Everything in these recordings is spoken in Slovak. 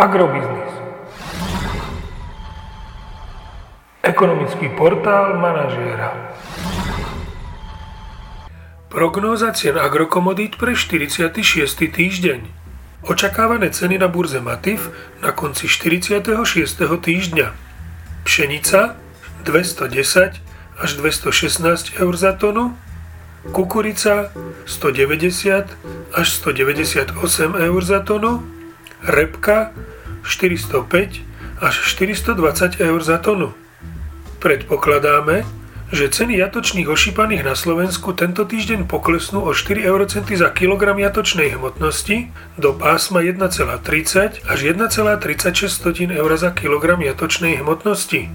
Agrobiznis. Ekonomický portál manažéra. Prognóza cien agrokomodít pre 46. týždeň. Očakávané ceny na burze Matif na konci 46. týždňa. Pšenica 210 až 216 eur za tonu, kukurica 190 až 198 eur za tonu, repka 405 až 420 eur za tonu. Predpokladáme, že ceny jatočných ošípaných na Slovensku tento týždeň poklesnú o 4 eurocenty za kilogram jatočnej hmotnosti do pásma 1,30 až 1,36 eur za kilogram jatočnej hmotnosti.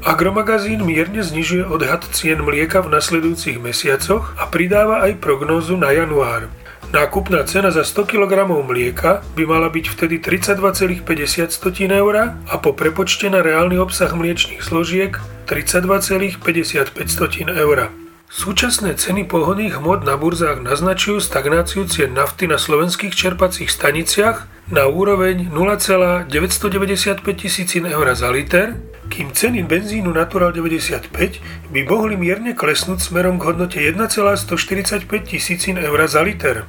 Agromagazín mierne znižuje odhad cien mlieka v nasledujúcich mesiacoch a pridáva aj prognózu na január. Nákupná cena za 100 kg mlieka by mala byť vtedy 32,50 eur a po prepočte na reálny obsah mliečných složiek 32,55 eur. Súčasné ceny pohodných hmot na burzách naznačujú stagnáciu cien nafty na slovenských čerpacích staniciach na úroveň 0,995 tisícin eur za liter kým ceny benzínu Natural 95 by mohli mierne klesnúť smerom k hodnote 1,145 tisícin eur za liter.